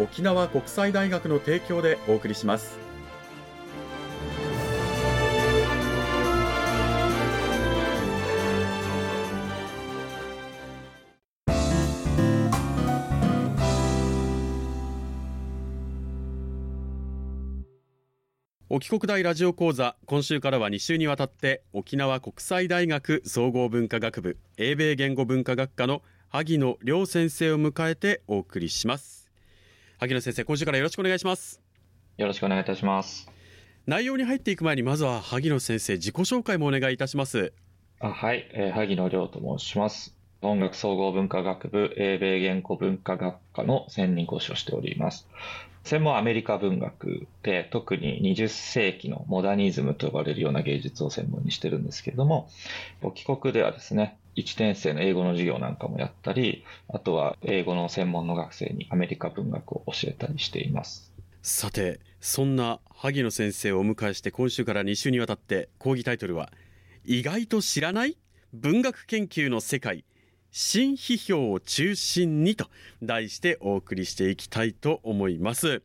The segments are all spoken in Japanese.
沖縄国際大学の提供でお送りします。沖国大ラジオ講座今週からは2週にわたって沖縄国際大学総合文化学部英米言語文化学科の萩野亮先生を迎えてお送りします。萩野先生今週からよろしくお願いします。よろしくお願いいたします。内容に入っていく前にまずは萩野先生自己紹介もお願いいたします。あはい、えー、萩野亮と申します音楽総合文化学部英米言語文化学科の専任講師をしております。専門アメリカ文学で特に20世紀のモダニズムと呼ばれるような芸術を専門にしてるんですけれども帰国ではですね1年生の英語の授業なんかもやったりあとは英語の専門の学生にアメリカ文学を教えたりしています。さてそんな萩野先生をお迎えして今週から2週にわたって講義タイトルは「意外と知らない文学研究の世界。新批評を中心にと題してお送りしていきたいと思います。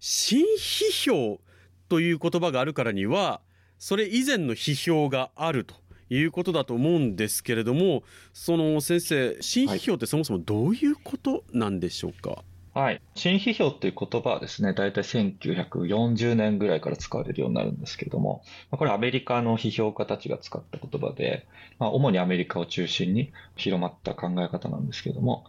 新批評という言葉があるからにはそれ以前の批評があるということだと思うんですけれどもその先生新批評ってそもそもどういうことなんでしょうか、はいはい。新批評っていう言葉はですね、大体1940年ぐらいから使われるようになるんですけれども、これアメリカの批評家たちが使った言葉で、まあ、主にアメリカを中心に広まった考え方なんですけれども、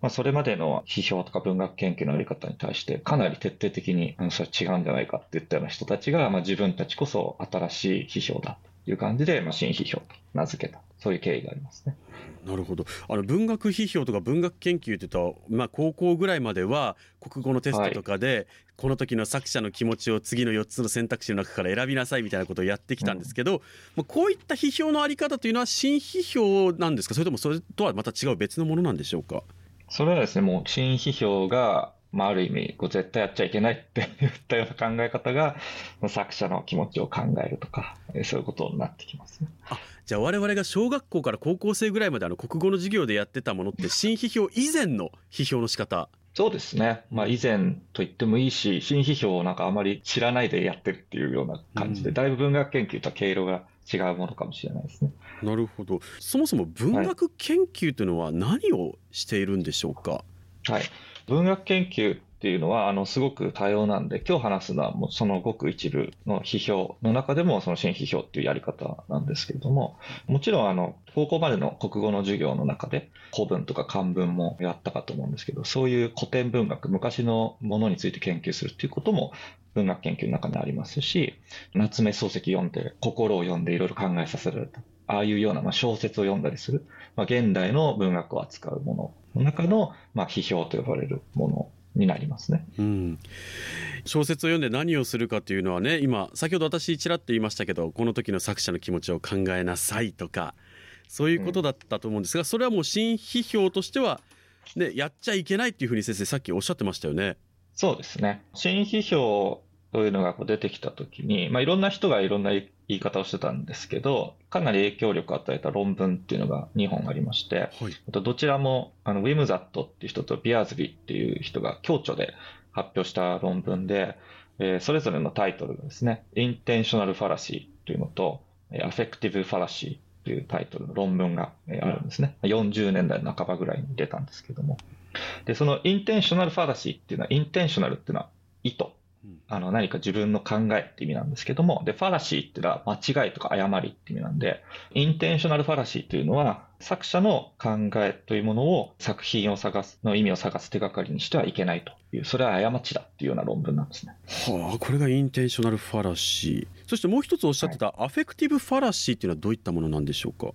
まあ、それまでの批評とか文学研究のやり方に対してかなり徹底的に、それは違うんじゃないかって言ったような人たちが、まあ、自分たちこそ新しい批評だいう感じで、まあ、新批評と名付けた。そういう経緯がありますね。なるほどあの文学批評とか文学研究って言うと、まあ、高校ぐらいまでは国語のテストとかで、はい、この時の作者の気持ちを次の4つの選択肢の中から選びなさいみたいなことをやってきたんですけど、うん、こういった批評のあり方というのは新批評なんですか？それともそれとはまた違う別のものなんでしょうか？それはですねもう新批評がまあ、ある意味、こう絶対やっちゃいけないって言ったような考え方が、作者の気持ちを考えるとか、そういうことになってきますね。あじゃあ我々が小学校から高校生ぐらいまであの国語の授業でやってたものって新批評以前の批評の仕方？そうですね。まあ以前と言ってもいいし、新批評をなんかあまり知らないでやってるっていうような感じで、うん、だいぶ文学研究とは経路が違うものかもしれないですね。なるほど。そもそも文学研究というのは何をしているんでしょうか、はい、文学研究っていうのは、あの、すごく多様なんで、今日話すのはもうそのごく一部の批評の中でも、その新批評っていうやり方なんですけれども、もちろん、あの、高校までの国語の授業の中で、古文とか漢文もやったかと思うんですけど、そういう古典文学、昔のものについて研究するっていうことも、文学研究の中にありますし、夏目漱石読んで、心を読んでいろいろ考えさせられた。ああいうようなまあ小説を読んだりする、まあ、現代の文学を扱うものの中のまあ批評と呼ばれるものになりますね、うん、小説を読んで何をするかというのはね今先ほど私ちらっと言いましたけどこの時の作者の気持ちを考えなさいとかそういうことだったと思うんですが、うん、それはもう新批評としては、ね、やっちゃいけないっていうふうに先生さっきおっしゃってましたよね。そうですね。新批評というのがこう出てきたときに、まあ、いろんな人がいろんな言い方をしてたんですけど、かなり影響力を与えた論文っていうのが2本ありまして、はい、どちらもあの Wimsatt っていう人と Beardsley っていう人が共著で発表した論文で、えー、それぞれのタイトルがですね、 Intentional Fallacy というのと、 Affective Fallacy というタイトルの論文があるんですね。40年代の半ばぐらいに出たんですけども。で、その intentional fallacy っていうのは、 intentional っていうのは意図あの何か自分の考えって意味なんですけども、で、ファラシーっていうのは間違いとか誤りって意味なんで、 intentional fallacy というのは、作者の考えというものを作品を探す、の意味を探す手がかりにしてはいけないという、それは過ちだっていうような論文なんですね。はあ、これが intentional fallacy。そしてもう一つおっしゃってた affective fallacy っていうのはどういったものなんでしょうか？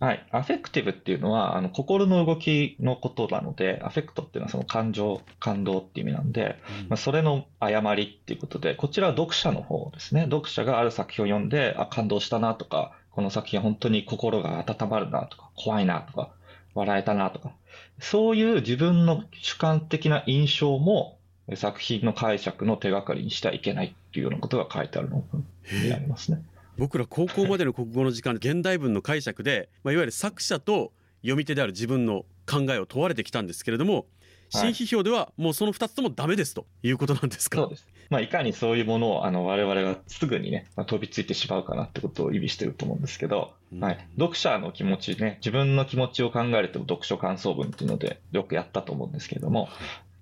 はい。アフェクティブっていうのは、あの、心の動きのことなので、アフェクトっていうのはその感情、感動っていう意味なんで、うん、まあ、それの誤りっていうことで、こちらは読者の方ですね。読者がある作品を読んで、あ、感動したなとか、この作品は本当に心が温まるなとか、怖いなとか、笑えたなとか、そういう自分の主観的な印象も作品の解釈の手がかりにしてはいけないっていうようなことが書いてあるのになりますね。僕ら高校までの国語の時間で現代文の解釈で、まあ、いわゆる作者と読み手である自分の考えを問われてきたんですけれども新批評ではもうその2つともダメですということなんですか、そうです、まあ、いかにそういうものをあの我々がすぐにね、まあ、飛びついてしまうかなってことを意味してると思うんですけど、うん、はい、読者の気持ちね自分の気持ちを考えると読書感想文っていうのでよくやったと思うんですけれども、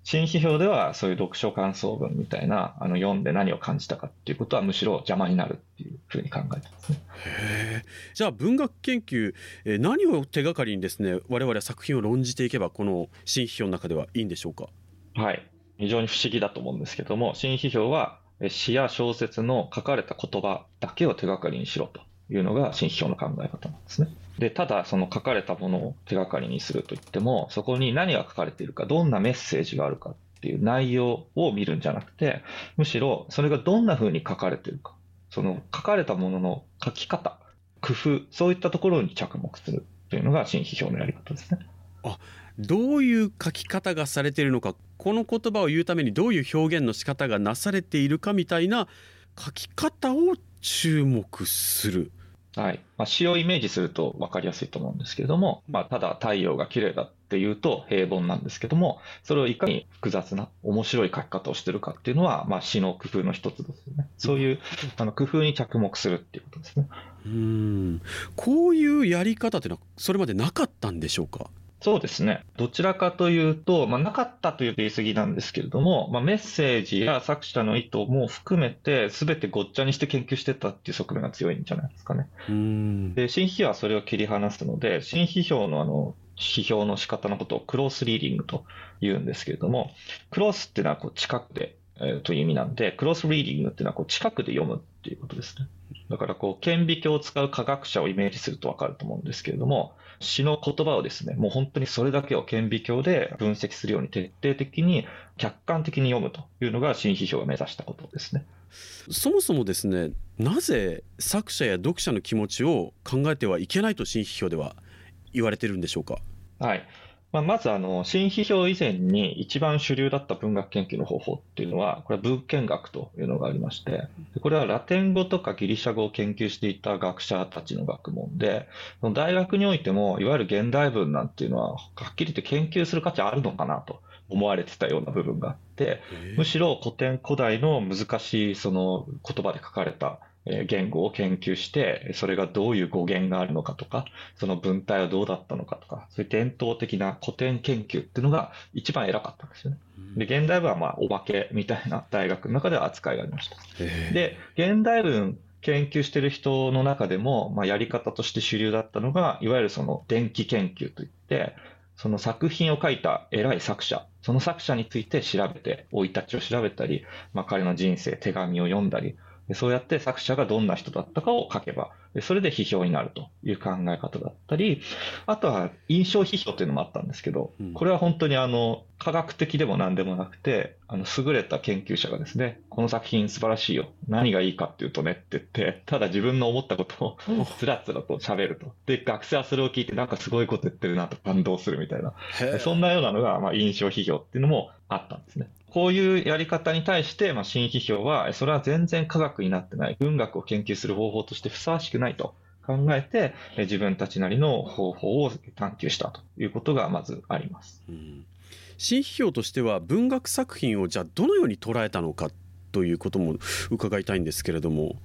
新批評ではそういう読書感想文みたいな、あの読んで何を感じたかっていうことはむしろ邪魔になるっていうふうに考えてますね。へじゃあ文学研究、えー、何を手がかりにですね、我々は作品を論じていけばこの新批評の中ではいいんでしょうか？はい。非常に不思議だと思うんですけども、新批評は詩や小説の書かれた言葉だけを手がかりにしろというのが新批評の考え方なんですね。で、ただその書かれたものを手がかりにするといっても、そこに何が書かれているか、どんなメッセージがあるかっていう内容を見るんじゃなくて、むしろそれがどんな風に書かれているか、その書かれたものの書き方、工夫、そういったところに着目するというのが新批評のやり方ですね。あどういう書き方がされているのかこの言葉を言うためにどういう表現の仕方がなされているかみたいな書き方を注目するはい。まあ、詩をイメージすると分かりやすいと思うんですけれども、まあ、ただ太陽が綺麗だっていうと平凡なんですけども、それをいかに複雑な面白い書き方をしてるかっていうのは、まあ、詩の工夫の一つですよね。そういうあの工夫に着目するっていうことですね。うん。こういうやり方っていうのは、それまでなかったんでしょうか？そうですね。どちらかというと、まあ、なかったというと言い過ぎなんですけれども、まあ、メッセージや作者の意図も含めて、すべてごっちゃにして研究してたっていう側面が強いんじゃないですかね。で、新批評はそれを切り離すので、新批評のあの、批評の仕方のことをクロスリーディングと言うんですけれども、クロスっていうのはこう近くで、えー、という意味なんで、クロスリーディングっていうのはこう近くで読むっていうことですね。だからこう、顕微鏡を使う科学者をイメージするとわかると思うんですけれども、詩の言葉をですね、もう本当にそれだけを顕微鏡で分析するように徹底的に客観的に読むというのが新批評が目指したことですね。そもそもですね、なぜ作者や読者の気持ちを考えてはいけないと新批評では言われてるんでしょうか？はい。まあ、まずあの、新批評以前に一番主流だった文学研究の方法っていうのは、これは文献学というのがありまして、これはラテン語とかギリシャ語を研究していた学者たちの学問で、大学においても、いわゆる現代文なんていうのは、はっきり言って研究する価値あるのかなと思われてたような部分があって、むしろ古典古代の難しいその言葉で書かれた言語を研究して、それがどういう語源があるのかとか、その文体はどうだったのかとか、そういう伝統的な古典研究っていうのが一番偉かったんですよね。で、現代文はまあお化けみたいな大学の中では扱いがありました。で、現代文研究してる人の中でも、まあ、やり方として主流だったのが、いわゆるその電気研究といって、その作品を書いた偉い作者、その作者について調べて、生い立ちを調べたり、まあ、彼の人生、手紙を読んだり、そうやって作者がどんな人だったかを書けば、それで批評になるという考え方だったり、あとは印象批評というのもあったんですけど、これは本当にあの、科学的でも何でもなくて、あの、優れた研究者がですね、この作品素晴らしいよ。何がいいかっていうとねって言って、ただ自分の思ったことを つらつらと喋ると。で、学生はそれを聞いてなんかすごいこと言ってるなと感動するみたいな。そんなようなのが、まあ、印象批評っていうのもあったんですね。こういうやり方に対して、まあ、新批評は、それは全然科学になってない、文学を研究する方法としてふさわしくないと考えて、自分たちなりの方法を探求したということがまずあります。うん新批評としては文学作品をじゃあどのように捉えたのかということも伺いたいんですけれども。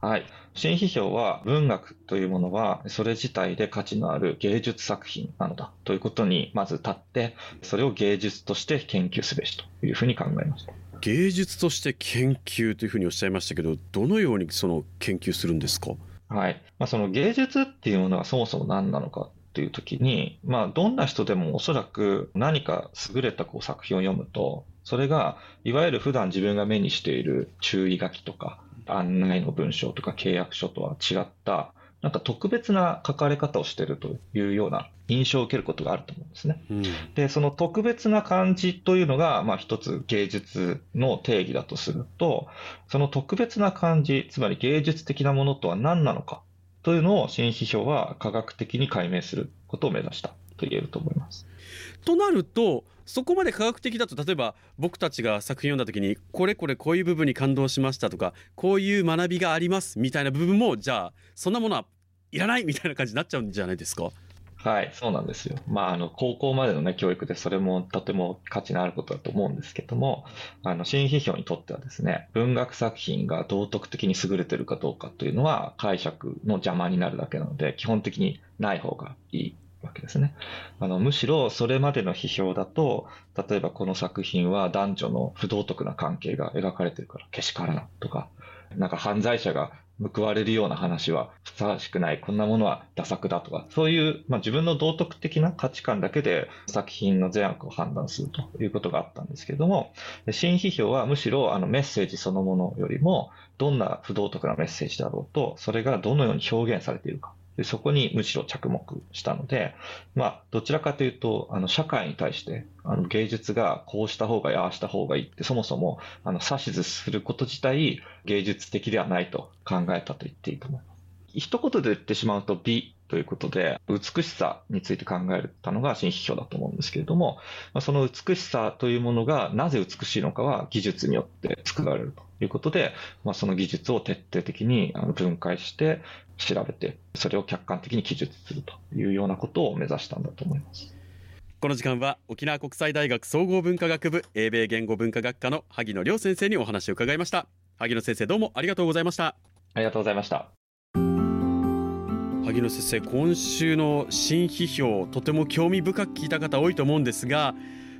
はい。新批評は文学というものはそれ自体で価値のある芸術作品なのだということにまず立って、それを芸術として研究すべしというふうに考えました。芸術として研究というふうにおっしゃいましたけどどのようにその研究するんですか？はい。まあ、その芸術っていうものはそもそも何なのかっていう時に、まあ、どんな人でもおそらく何か優れたこう作品を読むとそれがいわゆる普段自分が目にしている注意書きとか案内の文章とか契約書とは違ったなんか特別な書かれ方をしているというような印象を受けることがあると思うんですね。うん、で、その特別な感じというのが、まあ一つ芸術の定義だとすると、その特別な感じ、つまり芸術的なものとは何なのかというのを新批評は科学的に解明することを目指したと言えると思います。となると、そこまで科学的だと例えば僕たちが作品読んだ時にこれこれこういう部分に感動しましたとかこういう学びがありますみたいな部分もじゃあそんなものはいらないみたいな感じになっちゃうんじゃないですか？はい、そうなんですよ。まあ、あの、高校までのね、教育でそれもとても価値のあることだと思うんですけども、あの、新批評にとってはですね、文学作品が道徳的に優れてるかどうかというのは解釈の邪魔になるだけなので、基本的にない方がいいわけですね。あの、むしろそれまでの批評だと、例えばこの作品は男女の不道徳な関係が描かれてるからけしからんとか、なんか犯罪者が報われるような話はふさわしくない、こんなものはダ作だとか、そういう、まあ、自分の道徳的な価値観だけで作品の善悪を判断するということがあったんですけれども、新批評はむしろあのメッセージそのものよりも、どんな不道徳なメッセージだろうと、それがどのように表現されているか。でそこにむしろ着目したので、まあ、どちらかというと、あの、社会に対して、あの、芸術がこうした方がいい、ああした方がいいって、そもそも、あの、指図すること自体、芸術的ではないと考えたと言っていいと思います。一言で言ってしまうと美ということで、美しさについて考えたのが新批評だと思うんですけれども、その美しさというものがなぜ美しいのかは技術によって作られるということで、まあ、その技術を徹底的に分解して調べて、それを客観的に記述するというようなことを目指したんだと思います。この時間は沖縄国際大学総合文化学部英米言語文化学科の萩野亮先生にお話を伺いました。萩野先生どうもありがとうございました。ありがとうございました。萩野先生今週の新批評とても興味深く聞いた方多いと思うんですが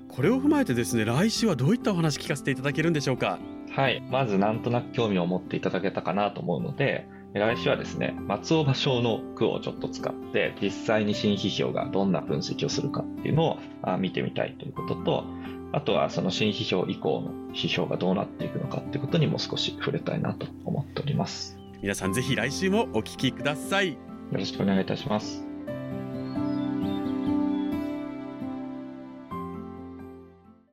これを踏まえてですね来週はどういったお話聞かせていただけるんでしょうか？はいまずなんとなく興味を持っていただけたかなと思うので来週はですね、松尾芭蕉の句をちょっと使って、実際に新批評がどんな分析をするかっていうのを見てみたいということと、あとはその新批評以降の批評がどうなっていくのかっていうことにも少し触れたいなと思っております。皆さんぜひ来週もお聞きください。よろしくお願いいたします。